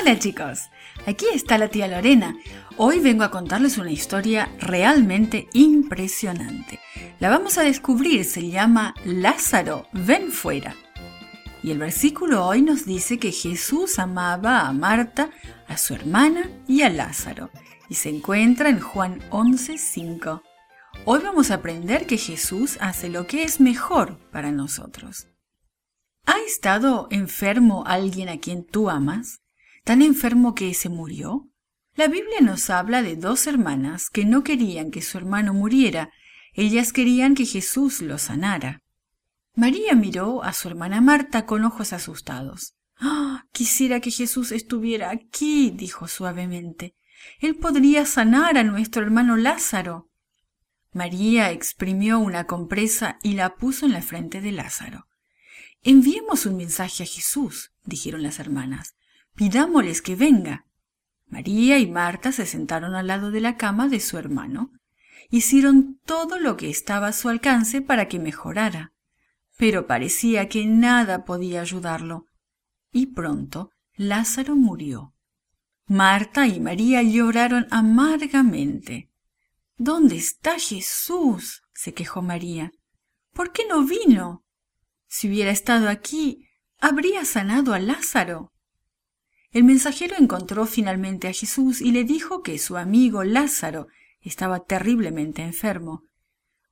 Hola chicos, aquí está la tía Lorena. Hoy vengo a contarles una historia realmente impresionante. La vamos a descubrir, se llama Lázaro, ven fuera. Y el versículo hoy nos dice que Jesús amaba a Marta, a su hermana y a Lázaro. Y se encuentra en Juan 11:5. Hoy vamos a aprender que Jesús hace lo que es mejor para nosotros. ¿Ha estado enfermo alguien a quien tú amas? ¿Tan enfermo que se murió? La Biblia nos habla de dos hermanas que no querían que su hermano muriera, ellas querían que Jesús lo sanara. María miró a su hermana Marta con ojos asustados. ¡Ah! quisiera que Jesús estuviera aquí, dijo suavemente. Él podría sanar a nuestro hermano Lázaro. María exprimió una compresa y la puso en la frente de Lázaro. Enviemos un mensaje a Jesús, dijeron las hermanas. Pidámosles que venga. María y Marta se sentaron al lado de la cama de su hermano. Hicieron todo lo que estaba a su alcance para que mejorara, pero parecía que nada podía ayudarlo. Y pronto Lázaro murió. Marta y María lloraron amargamente. ¿Dónde está Jesús? se quejó María. ¿Por qué no vino? Si hubiera estado aquí, habría sanado a Lázaro. El mensajero encontró finalmente a Jesús y le dijo que su amigo Lázaro estaba terriblemente enfermo.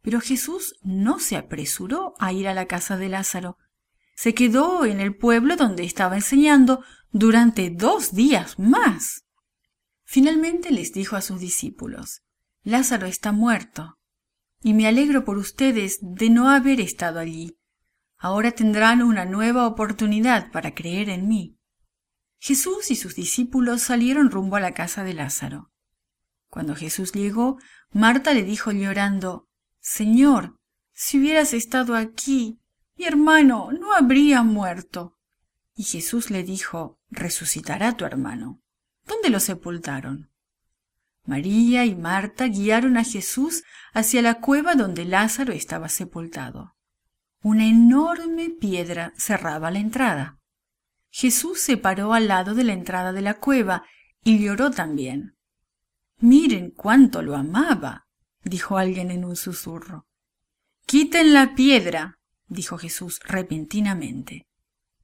Pero Jesús no se apresuró a ir a la casa de Lázaro. Se quedó en el pueblo donde estaba enseñando durante dos días más. Finalmente les dijo a sus discípulos, Lázaro está muerto, y me alegro por ustedes de no haber estado allí. Ahora tendrán una nueva oportunidad para creer en mí. Jesús y sus discípulos salieron rumbo a la casa de Lázaro. Cuando Jesús llegó, Marta le dijo llorando, Señor, si hubieras estado aquí, mi hermano no habría muerto. Y Jesús le dijo, Resucitará tu hermano. ¿Dónde lo sepultaron? María y Marta guiaron a Jesús hacia la cueva donde Lázaro estaba sepultado. Una enorme piedra cerraba la entrada. Jesús se paró al lado de la entrada de la cueva y lloró también. Miren cuánto lo amaba, dijo alguien en un susurro. Quiten la piedra, dijo Jesús repentinamente.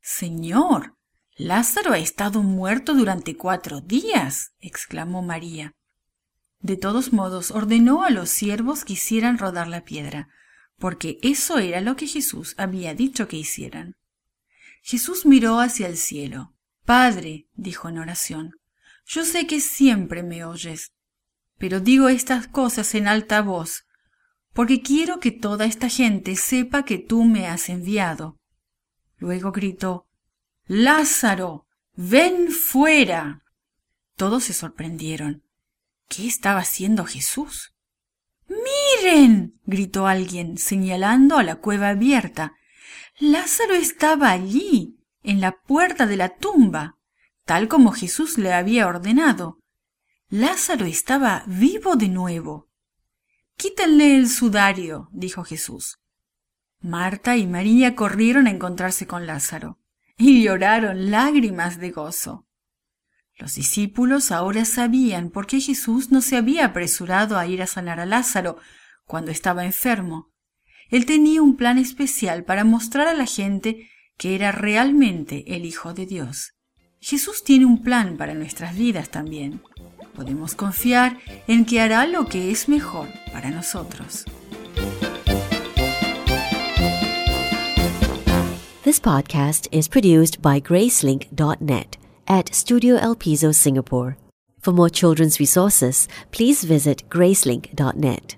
Señor, Lázaro ha estado muerto durante cuatro días, exclamó María. De todos modos, ordenó a los siervos que hicieran rodar la piedra, porque eso era lo que Jesús había dicho que hicieran. Jesús miró hacia el cielo. Padre, dijo en oración, yo sé que siempre me oyes, pero digo estas cosas en alta voz, porque quiero que toda esta gente sepa que tú me has enviado. Luego gritó, Lázaro, ven fuera. Todos se sorprendieron. ¿Qué estaba haciendo Jesús? ¡Miren! gritó alguien, señalando a la cueva abierta. Lázaro estaba allí, en la puerta de la tumba, tal como Jesús le había ordenado. Lázaro estaba vivo de nuevo. Quítenle el sudario, dijo Jesús. Marta y María corrieron a encontrarse con Lázaro y lloraron lágrimas de gozo. Los discípulos ahora sabían por qué Jesús no se había apresurado a ir a sanar a Lázaro cuando estaba enfermo. Él tenía un plan especial para mostrar a la gente que era realmente el Hijo de Dios. Jesús tiene un plan para nuestras vidas también. Podemos confiar en que hará lo que es mejor para nosotros. This podcast is produced by Gracelink.net. at Studio El Piso, Singapore. For more children's resources, please visit gracelink.net.